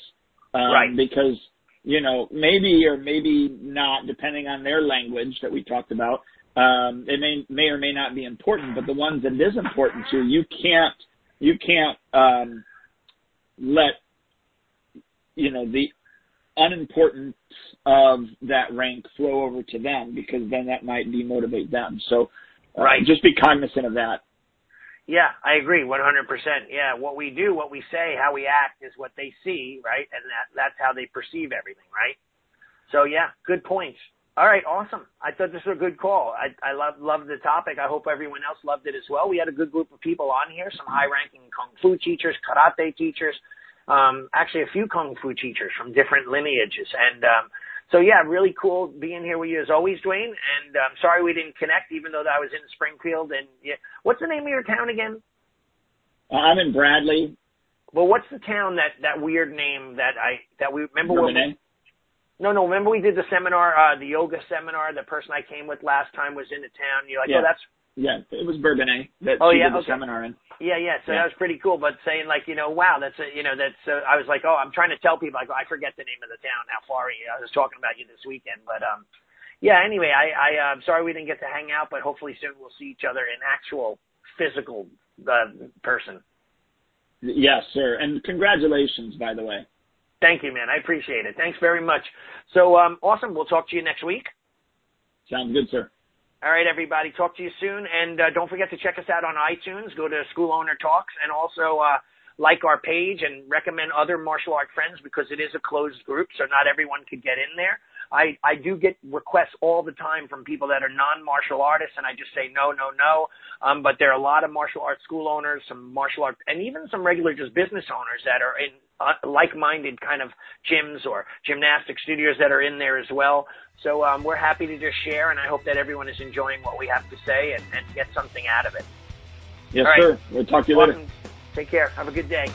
A: um,
B: right?
A: Because you know maybe or maybe not, depending on their language that we talked about, um, it may may or may not be important, but the ones that it is important to, you can't you can't um, let you know the unimportance of that rank flow over to them because then that might demotivate them. So uh,
B: right,
A: just be cognizant of that.
B: Yeah, I agree 100%. Yeah, what we do, what we say, how we act is what they see, right? And that that's how they perceive everything, right? So yeah, good points. All right, awesome. I thought this was a good call. I, I love love the topic. I hope everyone else loved it as well. We had a good group of people on here, some high-ranking kung fu teachers, karate teachers, um, actually a few kung fu teachers from different lineages, and um, so yeah, really cool being here with you as always, Duane. And I'm um, sorry we didn't connect, even though I was in Springfield. And yeah, what's the name of your town again?
A: Uh, I'm in Bradley.
B: Well, what's the town that that weird name that I that we remember?
A: Bourbonnais?
B: No, no. Remember we did the seminar, uh, the yoga seminar. The person I came with last time was in the town. You're like,
A: yeah.
B: oh, that's.
A: Yeah, it was Bourbonnais that
B: oh,
A: yeah,
B: did
A: the
B: okay.
A: seminar in.
B: Yeah, yeah. So yeah. that was pretty cool. But saying like, you know, wow, that's a, you know, that's. Uh, I was like, oh, I'm trying to tell people. Like, oh, I forget the name of the town. How far? Are you, I was talking about you this weekend, but um, yeah. Anyway, I, I, uh, I'm sorry we didn't get to hang out, but hopefully soon we'll see each other in actual physical uh, person.
A: Yes, sir. And congratulations, by the way.
B: Thank you, man. I appreciate it. Thanks very much. So, um, awesome. We'll talk to you next week.
A: Sounds good, sir.
B: All right, everybody. Talk to you soon. And uh, don't forget to check us out on iTunes. Go to School Owner Talks and also uh, like our page and recommend other martial art friends because it is a closed group, so not everyone could get in there. I, I do get requests all the time from people that are non-martial artists and I just say no, no, no. Um, but there are a lot of martial arts school owners, some martial art, and even some regular just business owners that are in like-minded kind of gyms or gymnastic studios that are in there as well. So um, we're happy to just share, and I hope that everyone is enjoying what we have to say and, and get something out of it.
A: Yes, sir. We'll talk to you
B: Welcome.
A: later.
B: Take care. Have a good day.